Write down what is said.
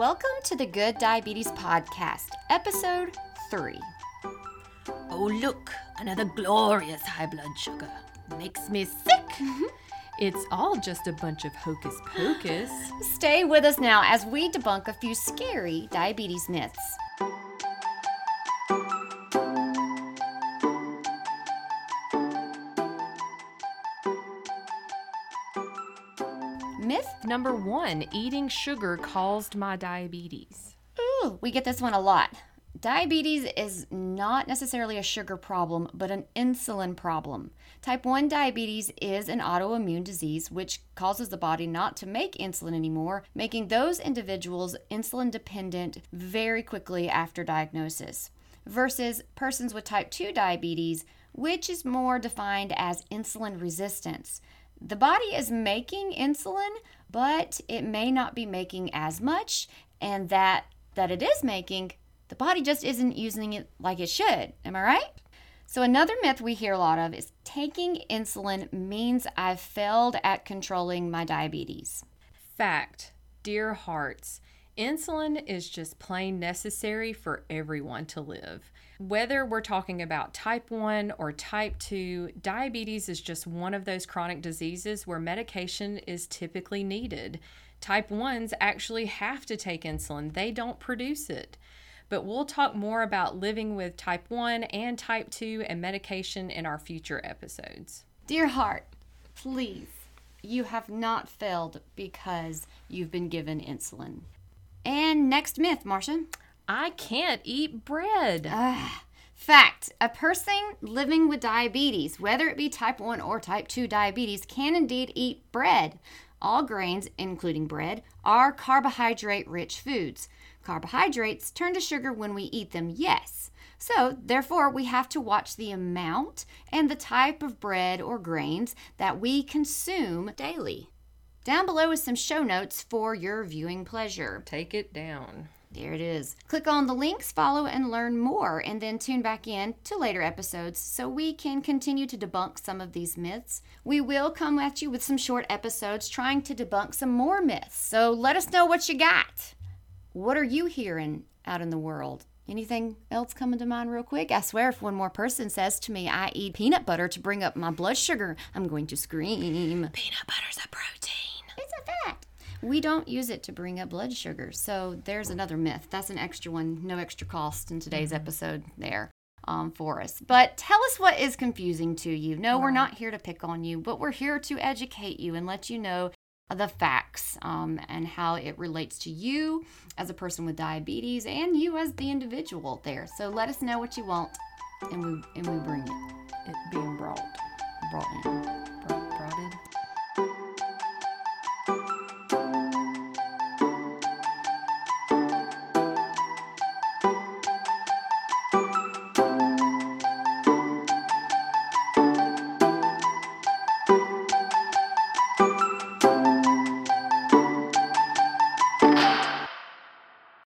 Welcome to the Good Diabetes Podcast, episode three. Oh, look, another glorious high blood sugar. Makes me sick. Mm-hmm. It's all just a bunch of hocus pocus. Stay with us now as we debunk a few scary diabetes myths. Myth Number one, eating sugar caused my diabetes. Ooh, we get this one a lot. Diabetes is not necessarily a sugar problem, but an insulin problem. Type 1 diabetes is an autoimmune disease which causes the body not to make insulin anymore, making those individuals insulin dependent very quickly after diagnosis. Versus persons with type 2 diabetes, which is more defined as insulin resistance. The body is making insulin, but it may not be making as much, and that that it is making, the body just isn't using it like it should. Am I right? So another myth we hear a lot of is taking insulin means I've failed at controlling my diabetes. Fact, dear hearts, insulin is just plain necessary for everyone to live. Whether we're talking about type 1 or type 2, diabetes is just one of those chronic diseases where medication is typically needed. Type 1s actually have to take insulin, they don't produce it. But we'll talk more about living with type 1 and type 2 and medication in our future episodes. Dear heart, please, you have not failed because you've been given insulin. And next myth, Marcia. I can't eat bread. Fact a person living with diabetes, whether it be type 1 or type 2 diabetes, can indeed eat bread. All grains, including bread, are carbohydrate rich foods. Carbohydrates turn to sugar when we eat them, yes. So, therefore, we have to watch the amount and the type of bread or grains that we consume daily. Down below is some show notes for your viewing pleasure. Take it down. There it is. Click on the links, follow, and learn more, and then tune back in to later episodes so we can continue to debunk some of these myths. We will come at you with some short episodes trying to debunk some more myths. So let us know what you got. What are you hearing out in the world? Anything else coming to mind real quick? I swear, if one more person says to me, I eat peanut butter to bring up my blood sugar, I'm going to scream. Peanut butter's a protein. It's a fact. We don't use it to bring up blood sugar. So there's another myth. That's an extra one, no extra cost in today's episode there um, for us. But tell us what is confusing to you. No, we're not here to pick on you, but we're here to educate you and let you know the facts um, and how it relates to you as a person with diabetes and you as the individual there. So let us know what you want and we, and we bring it. It being brought. Brought in. Brought, brought in.